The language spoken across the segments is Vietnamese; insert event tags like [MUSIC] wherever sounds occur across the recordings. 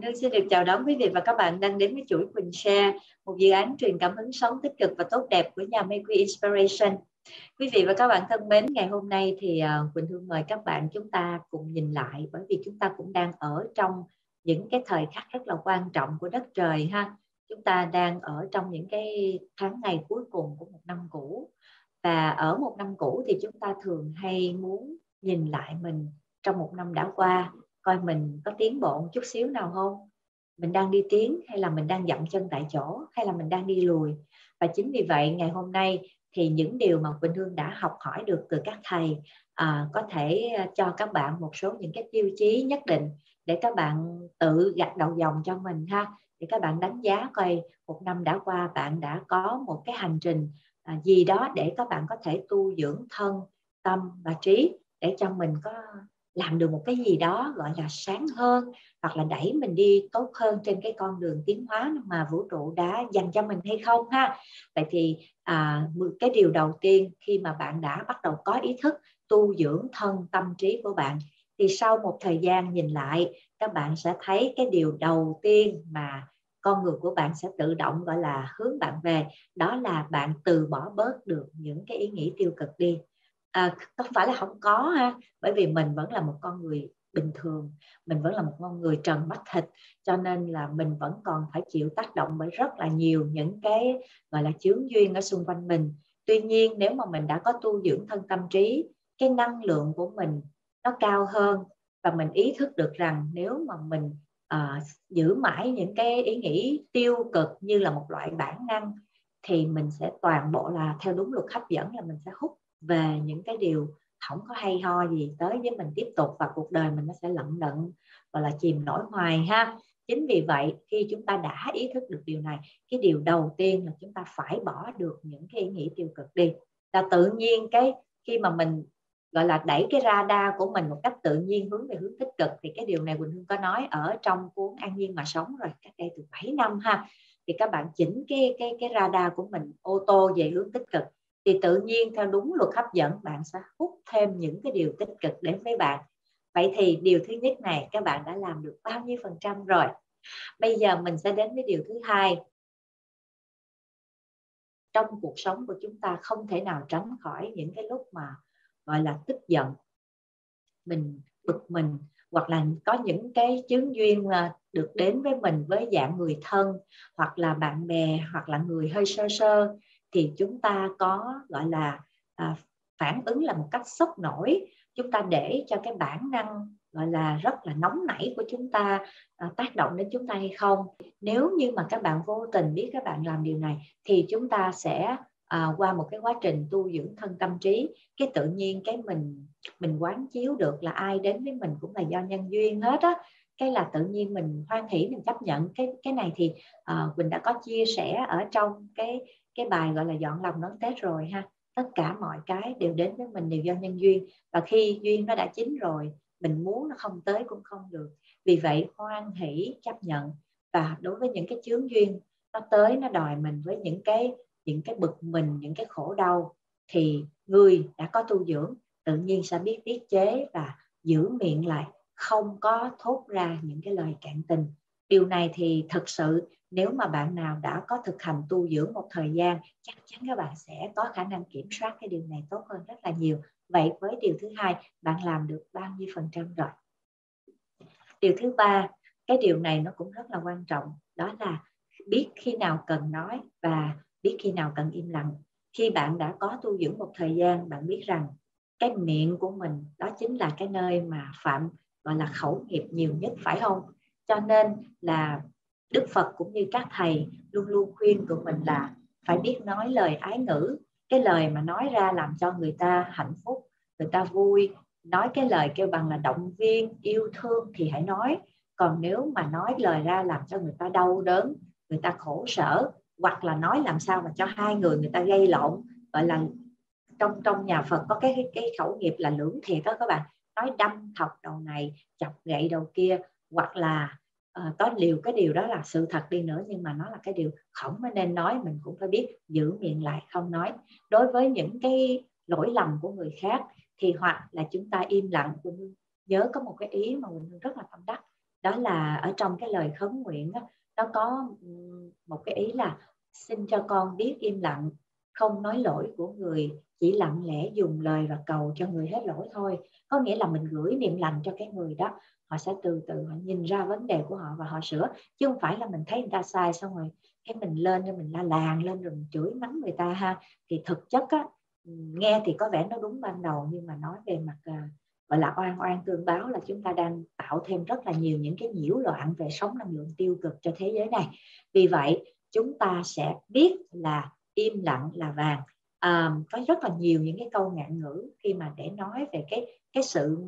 Vâng, Quỳnh Hương xin được chào đón quý vị và các bạn đang đến với chuỗi Quỳnh Share, một dự án truyền cảm hứng sống tích cực và tốt đẹp của nhà Make Inspiration. Quý vị và các bạn thân mến, ngày hôm nay thì à, Quỳnh Hương mời các bạn chúng ta cùng nhìn lại bởi vì chúng ta cũng đang ở trong những cái thời khắc rất là quan trọng của đất trời ha. Chúng ta đang ở trong những cái tháng ngày cuối cùng của một năm cũ và ở một năm cũ thì chúng ta thường hay muốn nhìn lại mình trong một năm đã qua coi mình có tiến bộ một chút xíu nào không? Mình đang đi tiến hay là mình đang dậm chân tại chỗ? Hay là mình đang đi lùi? Và chính vì vậy ngày hôm nay thì những điều mà Quỳnh Hương đã học hỏi được từ các thầy à, có thể à, cho các bạn một số những cái tiêu chí nhất định để các bạn tự gạch đầu dòng cho mình ha. Để các bạn đánh giá coi một năm đã qua bạn đã có một cái hành trình à, gì đó để các bạn có thể tu dưỡng thân tâm và trí để cho mình có làm được một cái gì đó gọi là sáng hơn hoặc là đẩy mình đi tốt hơn trên cái con đường tiến hóa mà vũ trụ đã dành cho mình hay không ha. Vậy thì à, cái điều đầu tiên khi mà bạn đã bắt đầu có ý thức tu dưỡng thân tâm trí của bạn thì sau một thời gian nhìn lại các bạn sẽ thấy cái điều đầu tiên mà con người của bạn sẽ tự động gọi là hướng bạn về đó là bạn từ bỏ bớt được những cái ý nghĩ tiêu cực đi à, không phải là không có ha bởi vì mình vẫn là một con người bình thường mình vẫn là một con người trần mắt thịt cho nên là mình vẫn còn phải chịu tác động bởi rất là nhiều những cái gọi là chướng duyên ở xung quanh mình. Tuy nhiên nếu mà mình đã có tu dưỡng thân tâm trí cái năng lượng của mình nó cao hơn và mình ý thức được rằng nếu mà mình uh, giữ mãi những cái ý nghĩ tiêu cực như là một loại bản năng thì mình sẽ toàn bộ là theo đúng luật hấp dẫn là mình sẽ hút về những cái điều không có hay ho gì, tới với mình tiếp tục và cuộc đời mình nó sẽ lận đận và là chìm nổi hoài ha. Chính vì vậy, khi chúng ta đã ý thức được điều này, cái điều đầu tiên là chúng ta phải bỏ được những cái ý nghĩ tiêu cực đi. Là tự nhiên cái khi mà mình, gọi là, đẩy cái radar của mình một cách tự nhiên hướng về hướng tích cực, thì cái điều này Quỳnh Hương có nói ở trong cuốn An Nhiên mà sống rồi, cách đây từ 7 năm ha. Thì các bạn chỉnh cái cái cái radar của mình, ô tô về hướng tích cực thì tự nhiên theo đúng luật hấp dẫn, bạn sẽ hút thêm những cái điều tích cực đến với bạn. Vậy thì điều thứ nhất này, các bạn đã làm được bao nhiêu phần trăm rồi? Bây giờ mình sẽ đến với điều thứ hai. Trong cuộc sống của chúng ta không thể nào tránh khỏi những cái lúc mà, gọi là, tức giận, mình bực mình, hoặc là có những cái chứng duyên là được đến với mình với dạng người thân, hoặc là bạn bè, hoặc là người hơi sơ sơ thì chúng ta có gọi là à, phản ứng là một cách sốc nổi. Chúng ta để cho cái bản năng gọi là rất là nóng nảy của chúng ta à, tác động đến chúng ta hay không. Nếu như mà các bạn vô tình biết các bạn làm điều này thì chúng ta sẽ à, qua một cái quá trình tu dưỡng thân tâm trí cái tự nhiên cái mình mình quán chiếu được là ai đến với mình cũng là do nhân duyên hết á. Cái là tự nhiên mình hoan hỷ mình chấp nhận. Cái cái này thì à, mình đã có chia sẻ ở trong cái cái bài gọi là dọn lòng đón tết rồi ha, tất cả mọi cái đều đến với mình, đều do nhân duyên. Và khi duyên nó đã chín rồi, mình muốn nó không tới cũng không được. Vì vậy, hoan hỷ, chấp nhận. Và đối với những cái chướng duyên, nó tới, nó đòi mình với những cái những cái bực mình, những cái khổ đau, thì người đã có tu dưỡng, tự nhiên sẽ biết tiết chế và giữ miệng lại, không có thốt ra những cái lời cạn tình. Điều này thì thật sự nếu mà bạn nào đã có thực hành tu dưỡng một thời gian, chắc chắn các bạn sẽ có khả năng kiểm soát cái điều này tốt hơn rất là nhiều. Vậy với điều thứ hai, bạn làm được bao nhiêu phần trăm rồi? Điều thứ ba, cái điều này nó cũng rất là quan trọng, đó là biết khi nào cần nói và biết khi nào cần im lặng. Khi bạn đã có tu dưỡng một thời gian, bạn biết rằng cái miệng của mình, đó chính là cái nơi mà phạm, gọi là, khẩu nghiệp nhiều nhất, phải không? Cho nên là Đức Phật cũng như các thầy luôn luôn khuyên tụi mình là phải biết nói lời ái ngữ. Cái lời mà nói ra làm cho người ta hạnh phúc người ta vui. Nói cái lời kêu bằng là động viên yêu thương thì hãy nói. Còn nếu mà nói lời ra làm cho người ta đau đớn người ta khổ sở hoặc là nói làm sao mà cho hai người người ta gây lộn gọi là trong trong nhà Phật có cái cái, cái khẩu nghiệp là lưỡng thiệt đó các bạn. Nói đâm thọc đầu này chọc gậy đầu kia hoặc là uh, có điều cái điều đó là sự thật đi nữa nhưng mà nó là cái điều không nên nói mình cũng phải biết giữ miệng lại không nói. Đối với những cái lỗi lầm của người khác thì hoặc là chúng ta im lặng nhớ có một cái ý mà mình rất là tâm đắc đó là ở trong cái lời khấn nguyện đó, nó có một cái ý là xin cho con biết im lặng không nói lỗi của người chỉ lặng lẽ dùng lời và cầu cho người hết lỗi thôi. Có nghĩa là mình gửi niệm lành cho cái người đó họ sẽ từ từ họ nhìn ra vấn đề của họ và họ sửa. Chứ không phải là mình thấy người ta sai xong rồi cái mình lên cho mình la làng lên rồi mình chửi mắng người ta ha. Thì thực chất á nghe thì có vẻ nó đúng ban đầu nhưng mà nói về mặt à, gọi là oan oan tương báo là chúng ta đang tạo thêm rất là nhiều những cái nhiễu loạn về sóng năng lượng tiêu cực cho thế giới này. Vì vậy chúng ta sẽ biết là im lặng là vàng. À, có rất là nhiều những cái câu ngạn ngữ khi mà để nói về cái cái sự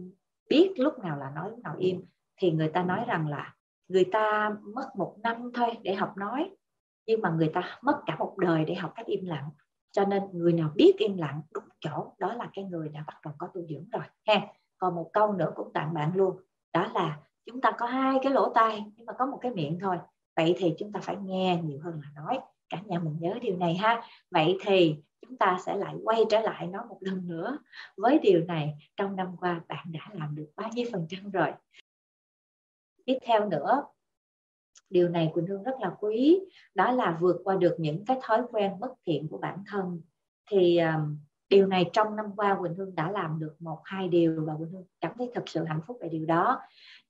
biết lúc nào là nói lúc nào im thì người ta nói rằng là người ta mất một năm thôi để học nói nhưng mà người ta mất cả một đời để học cách im lặng. Cho nên người nào biết im lặng đúng chỗ đó là cái người đã bắt đầu có tu dưỡng rồi ha. Còn một câu nữa cũng tặng bạn luôn đó là chúng ta có hai cái lỗ tai nhưng mà có một cái miệng thôi. Vậy thì chúng ta phải nghe nhiều hơn là nói cả nhà mình nhớ điều này ha. Vậy thì chúng ta sẽ lại quay trở lại nó một lần nữa với điều này trong năm qua bạn đã làm được bao nhiêu phần trăm rồi. Tiếp theo nữa điều này quỳnh hương rất là quý đó là vượt qua được những cái thói quen bất thiện của bản thân. Thì um, điều này trong năm qua quỳnh hương đã làm được một hai điều và quỳnh hương cảm thấy thật sự hạnh phúc về điều đó.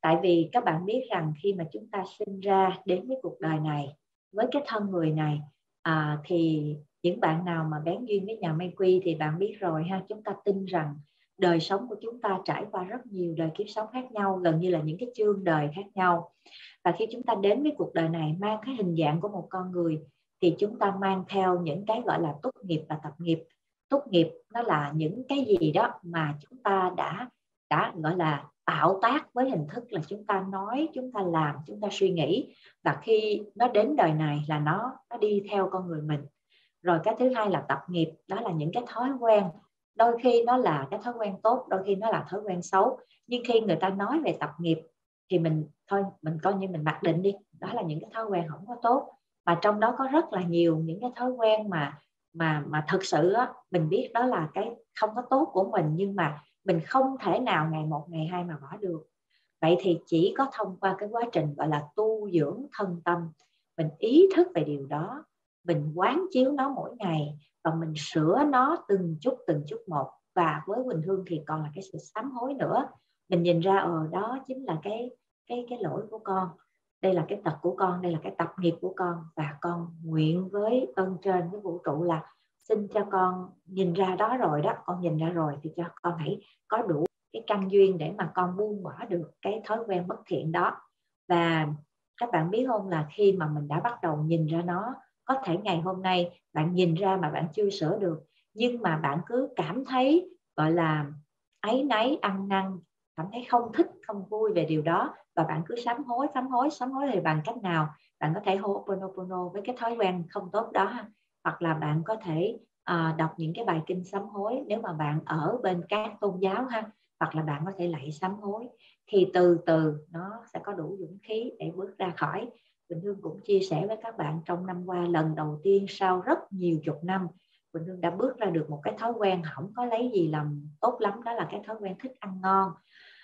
Tại vì các bạn biết rằng khi mà chúng ta sinh ra đến với cuộc đời này với cái thân người này à, thì những bạn nào mà bén duyên với nhà Mây Quy thì bạn biết rồi ha chúng ta tin rằng đời sống của chúng ta trải qua rất nhiều đời kiếp sống khác nhau gần như là những cái chương đời khác nhau. Và khi chúng ta đến với cuộc đời này mang cái hình dạng của một con người thì chúng ta mang theo những cái gọi là tốt nghiệp và tập nghiệp. Tốt nghiệp nó là những cái gì đó mà chúng ta đã đã gọi là tạo tác với hình thức là chúng ta nói chúng ta làm chúng ta suy nghĩ. Và khi nó đến đời này là nó nó đi theo con người mình. Rồi cái thứ hai là tập nghiệp đó là những cái thói quen. Đôi khi nó là cái thói quen tốt đôi khi nó là thói quen xấu. Nhưng khi người ta nói về tập nghiệp thì mình thôi mình coi như mình mặc định đi. Đó là những cái thói quen không có tốt. Và trong đó có rất là nhiều những cái thói quen mà mà mà thực sự á, mình biết đó là cái không có tốt của mình. Nhưng mà mình không thể nào ngày một, ngày hai mà bỏ được. Vậy thì chỉ có thông qua cái quá trình gọi là tu dưỡng thân tâm. Mình ý thức về điều đó. Mình quán chiếu nó mỗi ngày và mình sửa nó từng chút từng chút một. Và với Quỳnh Hương thì còn là cái sự sám hối nữa. Mình nhìn ra ờ đó chính là cái cái cái lỗi của con. Đây là cái tật của con, đây là cái tập nghiệp của con. Và con nguyện với ơn trên, với vũ trụ là xin cho con nhìn ra đó rồi đó, con nhìn ra rồi thì cho con hãy có đủ cái căn duyên để mà con buông bỏ được cái thói quen bất thiện đó. Và các bạn biết không là khi mà mình đã bắt đầu nhìn ra nó, có thể ngày hôm nay bạn nhìn ra mà bạn chưa sửa được, nhưng mà bạn cứ cảm thấy, gọi là ấy nấy ăn năn, cảm thấy không thích, không vui về điều đó và bạn cứ sám hối sám hối sám hối thì bằng cách nào? Bạn có thể hô ponopono với cái thói quen không tốt đó hoặc là bạn có thể uh, đọc những cái bài kinh sám hối nếu mà bạn ở bên các tôn giáo ha hoặc là bạn có thể lạy sám hối thì từ từ nó sẽ có đủ dũng khí để bước ra khỏi. Quỳnh Hương cũng chia sẻ với các bạn trong năm qua lần đầu tiên sau rất nhiều chục năm Quỳnh Hương đã bước ra được một cái thói quen không có lấy gì làm tốt lắm đó là cái thói quen thích ăn ngon.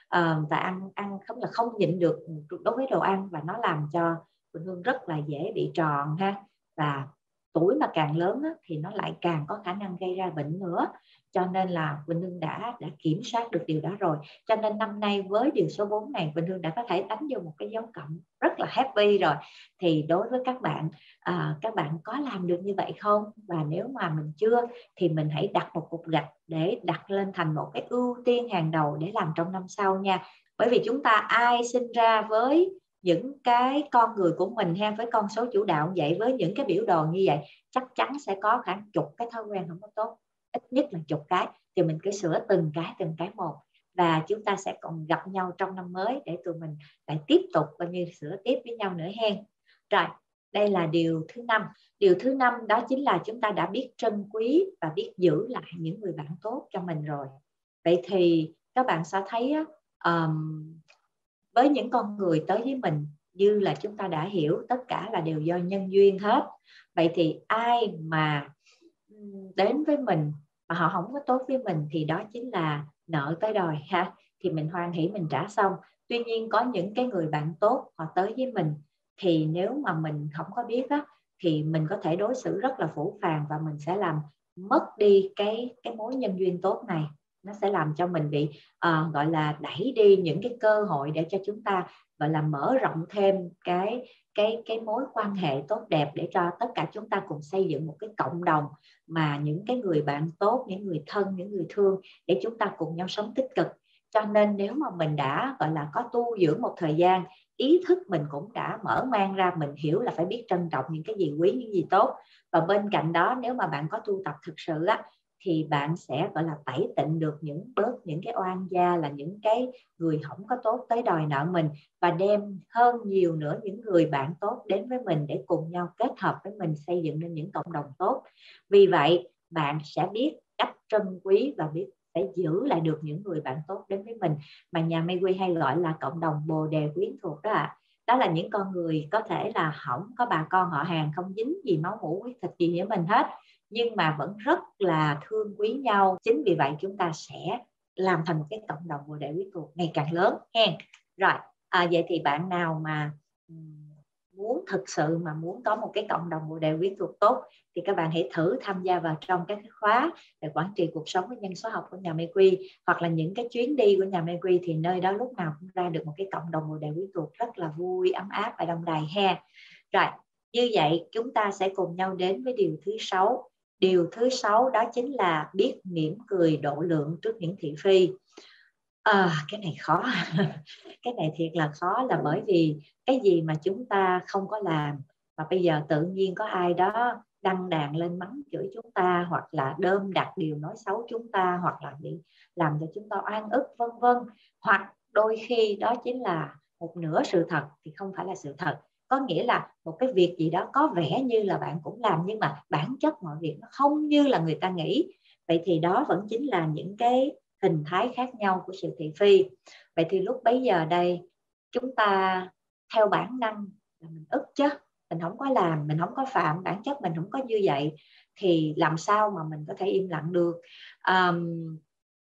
À, và ăn ăn không là không nhịn được đối với đồ ăn và nó làm cho Quỳnh Hương rất là dễ bị tròn ha. Và tuổi mà càng lớn á, thì nó lại càng có khả năng gây ra bệnh nữa. Cho nên là Quỳnh Hương đã đã kiểm soát được điều đó rồi. Cho nên năm nay với điều số 4 này Quỳnh Hương đã có thể đánh vô một cái dấu cộng rất là happy rồi. Thì đối với các bạn à, các bạn có làm được như vậy không? Và nếu mà mình chưa thì mình hãy đặt một cục gạch để đặt lên thành một cái ưu tiên hàng đầu để làm trong năm sau nha. Bởi vì chúng ta ai sinh ra với những cái con người của mình ha với con số chủ đạo vậy với những cái biểu đồ như vậy chắc chắn sẽ có khoảng chục cái thói quen không có tốt ít nhất là chục cái. Thì mình cứ sửa từng cái từng cái một. Và chúng ta sẽ còn gặp nhau trong năm mới để tụi mình lại tiếp tục và như sửa tiếp với nhau nữa hen. Rồi đây là điều thứ năm. Điều thứ năm đó chính là chúng ta đã biết trân quý và biết giữ lại những người bạn tốt cho mình rồi. Vậy thì các bạn sẽ thấy um, với những con người tới với mình như là chúng ta đã hiểu, tất cả là đều do nhân duyên hết. Vậy thì ai mà đến với mình mà họ không có tốt với mình thì đó chính là nợ tới đòi, ha? Thì mình hoan hỷ mình trả xong. Tuy nhiên có những cái người bạn tốt họ tới với mình thì nếu mà mình không có biết á, thì mình có thể đối xử rất là phủ phàng và mình sẽ làm mất đi cái cái mối nhân duyên tốt này nó sẽ làm cho mình bị uh, gọi là đẩy đi những cái cơ hội để cho chúng ta gọi là mở rộng thêm cái cái cái mối quan hệ tốt đẹp để cho tất cả chúng ta cùng xây dựng một cái cộng đồng mà những cái người bạn tốt những người thân những người thương để chúng ta cùng nhau sống tích cực. Cho nên nếu mà mình đã gọi là có tu dưỡng một thời gian ý thức mình cũng đã mở mang ra mình hiểu là phải biết trân trọng những cái gì quý những gì tốt. Và bên cạnh đó nếu mà bạn có tu tập thực sự á thì bạn sẽ, gọi là, tẩy tịnh được những bớt những cái oan gia là những cái người không có tốt tới đòi nợ mình và đem hơn nhiều nữa những người bạn tốt đến với mình để cùng nhau kết hợp với mình xây dựng nên những cộng đồng tốt. Vì vậy, bạn sẽ biết cách trân quý và biết sẽ giữ lại được những người bạn tốt đến với mình. Mà nhà Mayquy hay gọi là cộng đồng bồ đề quyến thuộc đó ạ. À. đó là những con người có thể là không có bà con họ hàng, không dính gì máu mủ huyết thịt gì với mình hết nhưng mà vẫn rất là thương quý nhau. Chính vì vậy chúng ta sẽ làm thành một cái cộng đồng bồ đề quý tụ ngày càng lớn hen rồi à, vậy thì bạn nào mà muốn thực sự mà muốn có một cái cộng đồng bồ đề quý thuộc tốt thì các bạn hãy thử tham gia vào trong các cái khóa về quản trị cuộc sống với nhân số học của nhà Mê Quy hoặc là những cái chuyến đi của nhà Mê Quy thì nơi đó lúc nào cũng ra được một cái cộng đồng bồ đề quý thuộc rất là vui ấm áp và đông đầy ha. Rồi như vậy chúng ta sẽ cùng nhau đến với điều thứ sáu điều thứ sáu đó chính là biết mỉm cười độ lượng trước những thị phi. À, cái này khó. [LAUGHS] Cái này thiệt là khó là bởi vì cái gì mà chúng ta không có làm mà bây giờ tự nhiên có ai đó đăng đàn lên mắng chửi chúng ta hoặc là đơm đặt điều nói xấu chúng ta hoặc là bị làm cho chúng ta oan ức vân vân. Hoặc đôi khi đó chính là một nửa sự thật thì không phải là sự thật có nghĩa là một cái việc gì đó có vẻ như là bạn cũng làm nhưng mà bản chất mọi việc nó không như là người ta nghĩ. Vậy thì đó vẫn chính là những cái hình thái khác nhau của sự thị phi. Vậy thì lúc bấy giờ đây chúng ta theo bản năng là mình ức chứ mình không có làm mình không có phạm bản chất mình không có như vậy thì làm sao mà mình có thể im lặng được? À,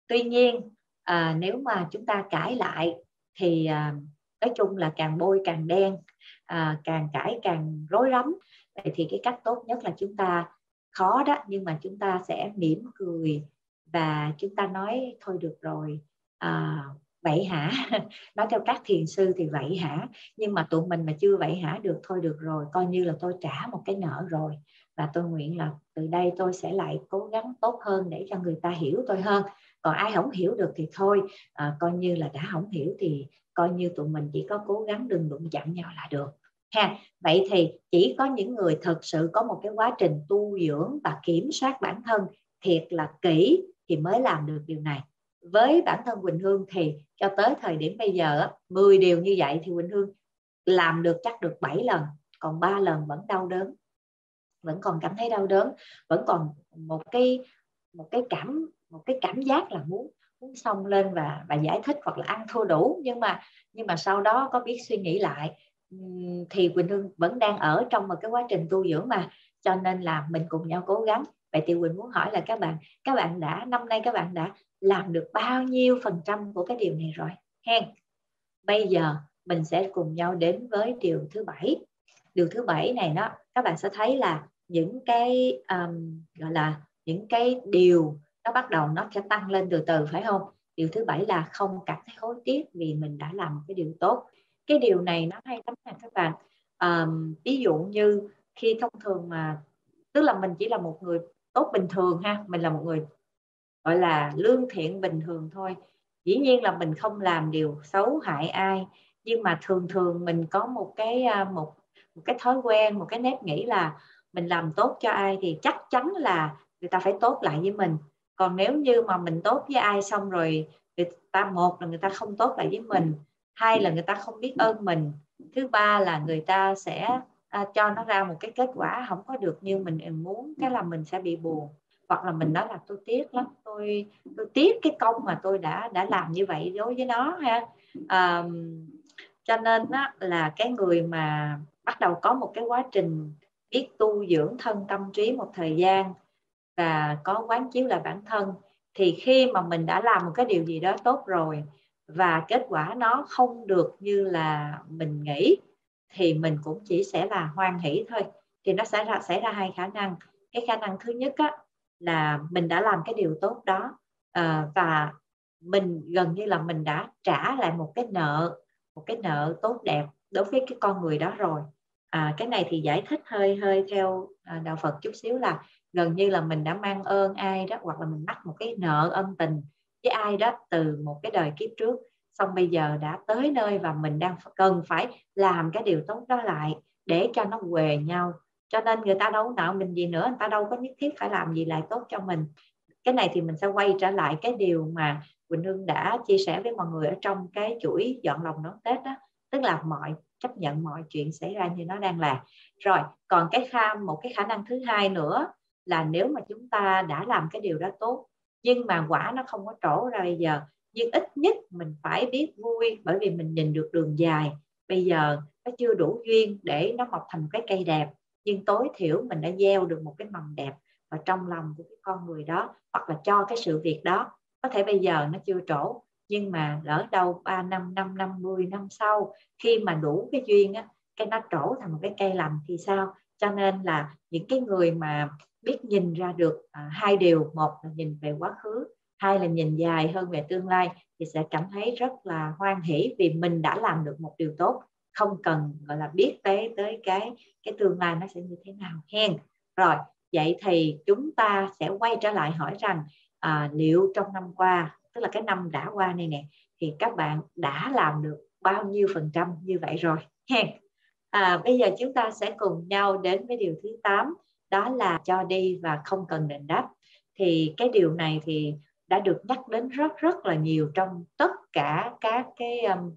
tuy nhiên à, nếu mà chúng ta cãi lại thì à, nói chung là càng bôi càng đen à, càng cãi càng rối rắm. Vậy thì cái cách tốt nhất là chúng ta khó đó nhưng mà chúng ta sẽ mỉm cười và chúng ta nói thôi được rồi à, vậy hả? [LAUGHS] Nói theo các thiền sư thì vậy hả? Nhưng mà tụi mình mà chưa vậy hả? Được thôi được rồi coi như là tôi trả một cái nợ rồi. Và tôi nguyện là từ đây tôi sẽ lại cố gắng tốt hơn để cho người ta hiểu tôi hơn còn ai không hiểu được thì thôi. À, coi như là đã không hiểu thì coi như tụi mình chỉ có cố gắng đừng đụng chạm nhau là được ha. Vậy thì chỉ có những người thực sự có một cái quá trình tu dưỡng và kiểm soát bản thân thiệt là kỹ thì mới làm được điều này. Với bản thân Quỳnh Hương thì cho tới thời điểm bây giờ 10 điều như vậy thì Quỳnh Hương làm được chắc được 7 lần còn 3 lần vẫn đau đớn vẫn còn cảm thấy đau đớn vẫn còn một cái một cái cảm một cái cảm giác là muốn muốn xông lên và và giải thích hoặc là ăn thua đủ. Nhưng mà nhưng mà sau đó có biết suy nghĩ lại thì Quỳnh Hương vẫn đang ở trong một cái quá trình tu dưỡng mà. Cho nên là mình cùng nhau cố gắng. Vậy thì Quỳnh muốn hỏi là các bạn các bạn đã năm nay các bạn đã làm được bao nhiêu phần trăm của cái điều này rồi? Hen bây giờ mình sẽ cùng nhau đến với điều thứ bảy. Điều thứ bảy này đó các bạn sẽ thấy là những cái um, gọi là những cái điều nó bắt đầu nó sẽ tăng lên từ từ phải không? Điều thứ bảy là không cảm thấy hối tiếc vì mình đã làm một cái điều tốt. Cái điều này nó hay lắm nè các bạn. À, ví dụ như khi thông thường mà tức là mình chỉ là một người tốt bình thường ha mình là một người gọi là lương thiện bình thường thôi. Dĩ nhiên là mình không làm điều xấu hại ai nhưng mà thường thường mình có một cái à, một một cái thói quen một cái nếp nghĩ là mình làm tốt cho ai thì chắc chắn là người ta phải tốt lại với mình còn nếu như mà mình tốt với ai xong rồi người ta một là người ta không tốt lại với mình hai là người ta không biết ơn mình thứ ba là người ta sẽ à, cho nó ra một cái kết quả không có được như mình muốn cái là mình sẽ bị buồn. Hoặc là mình nói là tôi tiếc lắm tôi tôi tiếc cái công mà tôi đã đã làm như vậy đối với nó ha. À, cho nên đó là cái người mà bắt đầu có một cái quá trình biết tu dưỡng thân tâm trí một thời gian và có quán chiếu là bản thân thì khi mà mình đã làm một cái điều gì đó tốt rồi và kết quả nó không được như là mình nghĩ thì mình cũng chỉ sẽ là hoan hỷ thôi. Thì nó sẽ ra xảy ra hai khả năng. Cái khả năng thứ nhất á, là mình đã làm cái điều tốt đó à, và mình gần như là mình đã trả lại một cái nợ một cái nợ tốt đẹp đối với cái con người đó rồi à, cái này thì giải thích hơi hơi theo à, đạo Phật chút xíu là gần như là mình đã mang ơn ai đó hoặc là mình mắc một cái nợ ân tình với ai đó từ một cái đời kiếp trước. Xong bây giờ đã tới nơi và mình đang cần phải làm cái điều tốt đó lại để cho nó quề nhau. Cho nên người ta đâu nợ mình gì nữa người ta đâu có nhất thiết phải làm gì lại tốt cho mình. Cái này thì mình sẽ quay trở lại cái điều mà Quỳnh Hương đã chia sẻ với mọi người ở trong cái chuỗi dọn lòng đón Tết đó tức là mọi chấp nhận mọi chuyện xảy ra như nó đang là. Rồi, còn cái khả một cái khả năng thứ hai nữa là nếu mà chúng ta đã làm cái điều đó tốt, nhưng mà quả nó không có trổ ra bây giờ, nhưng ít nhất mình phải biết vui, bởi vì mình nhìn được đường dài. Bây giờ nó chưa đủ duyên để nó mọc thành cái cây đẹp, nhưng tối thiểu mình đã gieo được một cái mầm đẹp vào trong lòng của cái con người đó, hoặc là cho cái sự việc đó. Có thể bây giờ nó chưa trổ nhưng mà lỡ đâu 3 năm 5 năm 10 năm sau khi mà đủ cái duyên á cái nó trổ thành một cái cây lành thì sao? Cho nên là những cái người mà biết nhìn ra được à, hai điều một là nhìn về quá khứ hai là nhìn dài hơn về tương lai thì sẽ cảm thấy rất là hoan hỷ vì mình đã làm được một điều tốt. Không cần gọi là biết tới tới cái cái tương lai nó sẽ như thế nào hen. Rồi vậy thì chúng ta sẽ quay trở lại hỏi rằng à, liệu trong năm qua tức là cái năm đã qua này nè thì các bạn đã làm được bao nhiêu phần trăm như vậy rồi hen? À, bây giờ chúng ta sẽ cùng nhau đến với điều thứ 8 đó là cho đi và không cần đền đáp. Thì cái điều này thì đã được nhắc đến rất rất là nhiều trong tất cả các cái um,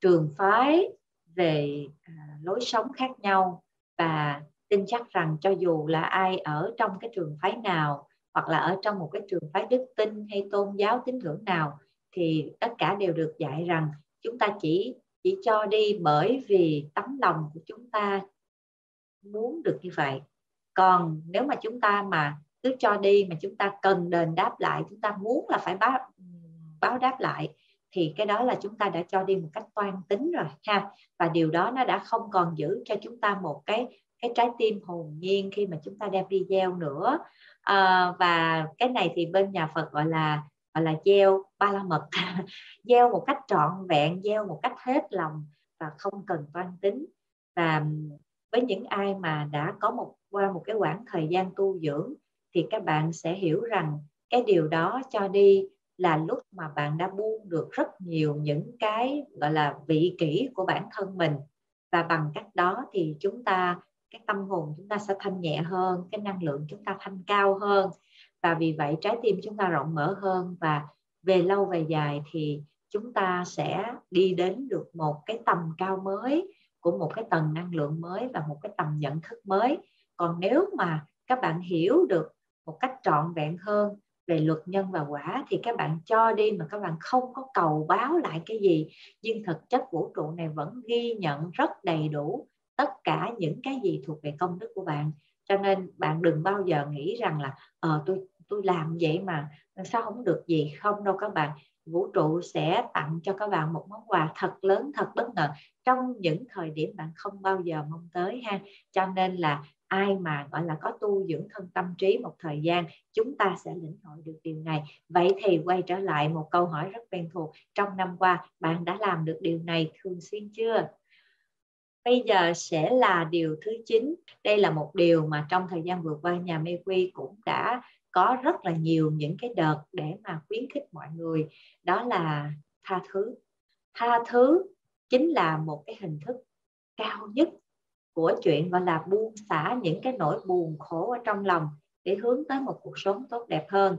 trường phái về uh, lối sống khác nhau. Và tin chắc rằng cho dù là ai ở trong cái trường phái nào hoặc là ở trong một cái trường phái đức tin hay tôn giáo tín ngưỡng nào, thì tất cả đều được dạy rằng chúng ta chỉ chỉ cho đi bởi vì tấm lòng của chúng ta muốn được như vậy. Còn nếu mà chúng ta mà cứ cho đi, mà chúng ta cần đền đáp lại, chúng ta muốn là phải báo báo đáp lại, thì cái đó là chúng ta đã cho đi một cách toan tính rồi, ha. Và điều đó nó đã không còn giữ cho chúng ta một cái cái trái tim hồn nhiên khi mà chúng ta đem đi gieo nữa à, và cái này thì bên nhà Phật gọi là gọi là gieo ba la mật. [LAUGHS] Gieo một cách trọn vẹn gieo một cách hết lòng và không cần toan tính. Và với những ai mà đã có một qua một cái quãng thời gian tu dưỡng thì các bạn sẽ hiểu rằng cái điều đó cho đi là lúc mà bạn đã buông được rất nhiều những cái gọi là vị kỷ của bản thân mình. Và bằng cách đó thì chúng ta cái tâm hồn chúng ta sẽ thanh nhẹ hơn, cái năng lượng chúng ta thanh cao hơn. Và vì vậy trái tim chúng ta rộng mở hơn và về lâu về dài thì chúng ta sẽ đi đến được một cái tầm cao mới của một cái tầng năng lượng mới và một cái tầm nhận thức mới. Còn nếu mà các bạn hiểu được một cách trọn vẹn hơn về luật nhân và quả thì các bạn cho đi mà các bạn không có cầu báo lại cái gì. Nhưng thực chất vũ trụ này vẫn ghi nhận rất đầy đủ tất cả những cái gì thuộc về công đức của bạn. Cho nên bạn đừng bao giờ nghĩ rằng là ờ tôi tôi làm vậy mà sao không được gì không đâu các bạn. Vũ trụ sẽ tặng cho các bạn một món quà thật lớn, thật bất ngờ trong những thời điểm bạn không bao giờ mong tới ha. Cho nên là ai mà, gọi là, có tu dưỡng thân tâm trí một thời gian, chúng ta sẽ lĩnh hội được điều này. Vậy thì quay trở lại một câu hỏi rất quen thuộc. Trong năm qua, bạn đã làm được điều này thường xuyên chưa? Bây giờ sẽ là điều thứ 9 đây là một điều mà trong thời gian vừa qua nhà mê quy cũng đã có rất là nhiều những cái đợt để mà khuyến khích mọi người. Đó là tha thứ. Tha thứ chính là một cái hình thức cao nhất của chuyện gọi là buông xả những cái nỗi buồn khổ ở trong lòng để hướng tới một cuộc sống tốt đẹp hơn.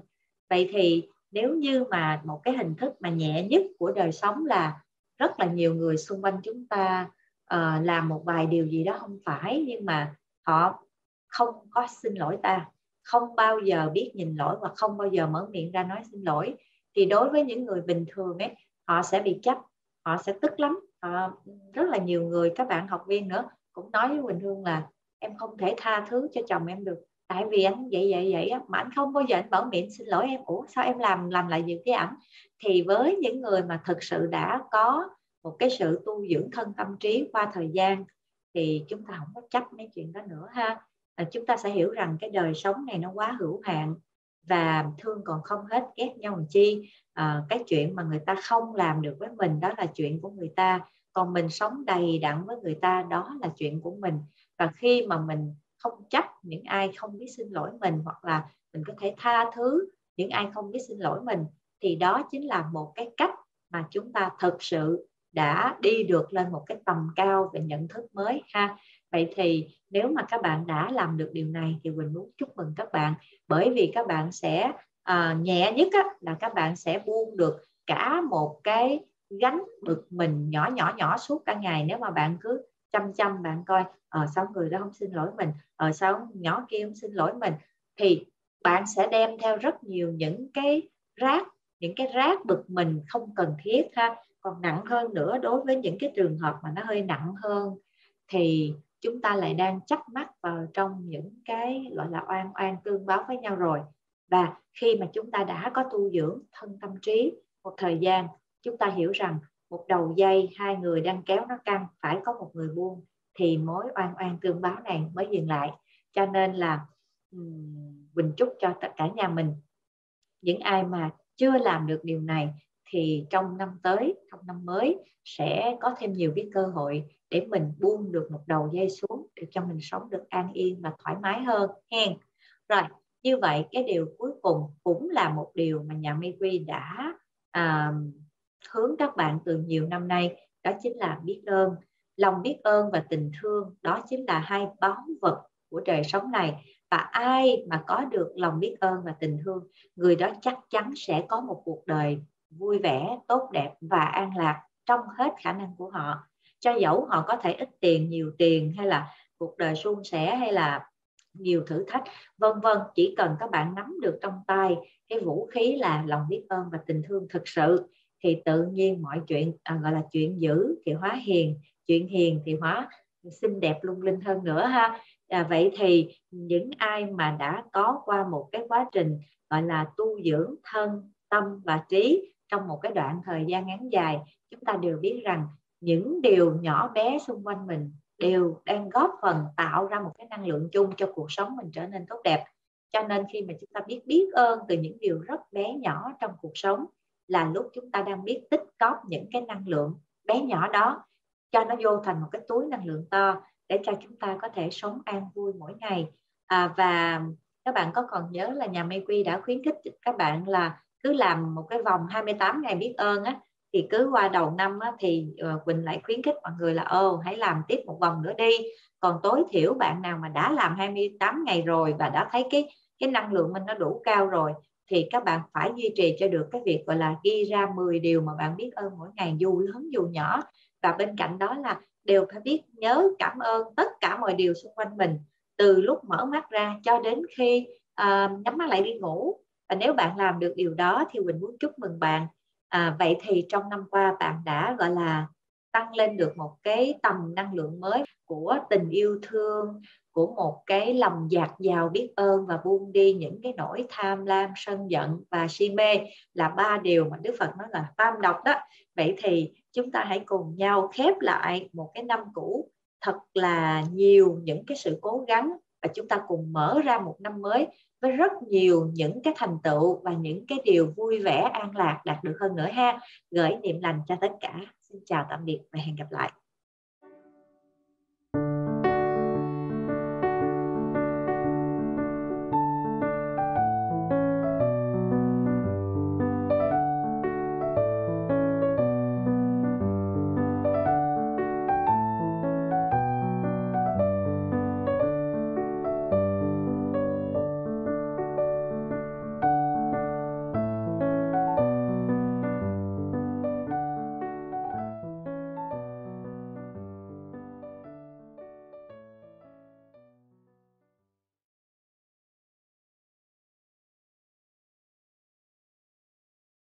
Vậy thì nếu như mà một cái hình thức mà nhẹ nhất của đời sống là rất là nhiều người xung quanh chúng ta uh, làm một vài điều gì đó không phải nhưng mà họ không có xin lỗi ta không bao giờ biết nhìn lỗi và không bao giờ mở miệng ra nói xin lỗi. Thì đối với những người bình thường ấy họ sẽ bị chấp họ sẽ tức lắm. Họ, rất là nhiều người các bạn học viên nữa cũng nói với Quỳnh Hương là em không thể tha thứ cho chồng em được tại vì anh vậy vậy vậy á, mà anh không bao giờ anh mở miệng xin lỗi em. Ủa sao em làm làm lại việc với ảnh? Thì với những người mà thực sự đã có một cái sự tu dưỡng thân tâm trí qua thời gian thì chúng ta không có chấp mấy chuyện đó nữa ha. À, chúng ta sẽ hiểu rằng cái đời sống này nó quá hữu hạn và thương còn không hết ghét nhau làm chi. À, cái chuyện mà người ta không làm được với mình đó là chuyện của người ta. Còn mình sống đầy đặn với người ta đó là chuyện của mình. Và khi mà mình không chấp những ai không biết xin lỗi mình hoặc là mình có thể tha thứ những ai không biết xin lỗi mình thì đó chính là một cái cách mà chúng ta thực sự đã đi được lên một cái tầm cao về nhận thức mới ha. Vậy thì nếu mà các bạn đã làm được điều này thì quỳnh muốn chúc mừng các bạn. Bởi vì các bạn sẽ à, nhẹ nhất á, là các bạn sẽ buông được cả một cái gánh bực mình nhỏ nhỏ nhỏ suốt cả ngày. Nếu mà bạn cứ chăm chăm bạn coi ờ à, sao người đó không xin lỗi mình? Ờ à, sao nhỏ kia không xin lỗi mình? Thì bạn sẽ đem theo rất nhiều những cái rác những cái rác bực mình không cần thiết ha còn nặng hơn nữa đối với những cái trường hợp mà nó hơi nặng hơn, thì chúng ta lại đang chắc mắt vào trong những cái, gọi là, oan oan tương báo với nhau rồi. Và khi mà chúng ta đã có tu dưỡng thân tâm trí, một thời gian, chúng ta hiểu rằng một đầu dây hai người đang kéo nó căng, phải có một người buông, thì mối oan oan tương báo này mới dừng lại. Cho nên là bình chúc cho tất cả nhà mình, những ai mà chưa làm được điều này thì trong năm tới trong năm mới sẽ có thêm nhiều cái cơ hội để mình buông được một đầu dây xuống để cho mình sống được an yên và thoải mái hơn hen. Rồi như vậy cái điều cuối cùng cũng là một điều mà nhà Quy đã à, hướng các bạn từ nhiều năm nay đó chính là biết ơn. Lòng biết ơn và tình thương đó chính là hai báu vật của đời sống này. Và ai mà có được lòng biết ơn và tình thương người đó chắc chắn sẽ có một cuộc đời vui vẻ tốt đẹp và an lạc trong hết khả năng của họ. Cho dẫu họ có thể ít tiền nhiều tiền hay là cuộc đời suôn sẻ hay là nhiều thử thách vân vân chỉ cần các bạn nắm được trong tay cái vũ khí là lòng biết ơn và tình thương thực sự thì tự nhiên mọi chuyện à, gọi là chuyện dữ thì hóa hiền chuyện hiền thì hóa xinh đẹp lung linh hơn nữa ha. À, vậy thì những ai mà đã có qua một cái quá trình gọi là tu dưỡng thân tâm và trí trong một cái đoạn thời gian ngắn dài chúng ta đều biết rằng những điều nhỏ bé xung quanh mình đều đang góp phần tạo ra một cái năng lượng chung cho cuộc sống mình trở nên tốt đẹp. Cho nên khi mà chúng ta biết biết ơn từ những điều rất bé nhỏ trong cuộc sống là lúc chúng ta đang biết tích cóp những cái năng lượng bé nhỏ đó cho nó vô thành một cái túi năng lượng to để cho chúng ta có thể sống an vui mỗi ngày. À, và các bạn có còn nhớ là nhà Mê Quy đã khuyến khích các bạn là cứ làm một cái vòng 28 ngày biết ơn á thì cứ qua đầu năm á, thì ờ, Quỳnh lại khuyến khích mọi người là ô hãy làm tiếp một vòng nữa đi. Còn tối thiểu bạn nào mà đã làm 28 ngày rồi và đã thấy cái cái năng lượng mình nó đủ cao rồi thì các bạn phải duy trì cho được cái việc gọi là ghi ra 10 điều mà bạn biết ơn mỗi ngày dù lớn dù nhỏ. Và bên cạnh đó là đều phải biết nhớ cảm ơn tất cả mọi điều xung quanh mình từ lúc mở mắt ra cho đến khi uh, nhắm mắt lại đi ngủ và nếu bạn làm được điều đó thì Quỳnh muốn chúc mừng bạn. À, vậy thì trong năm qua bạn đã gọi là tăng lên được một cái tầm năng lượng mới của tình yêu thương của một cái lòng dạt dào biết ơn và buông đi những cái nỗi tham lam sân giận và si mê là ba điều mà Đức Phật nói là tam độc đó. Vậy thì chúng ta hãy cùng nhau khép lại một cái năm cũ thật là nhiều những cái sự cố gắng và chúng ta cùng mở ra một năm mới với rất nhiều những cái thành tựu và những cái điều vui vẻ, an lạc đạt được hơn nữa ha. Gửi niệm lành cho tất cả. Xin chào tạm biệt và hẹn gặp lại.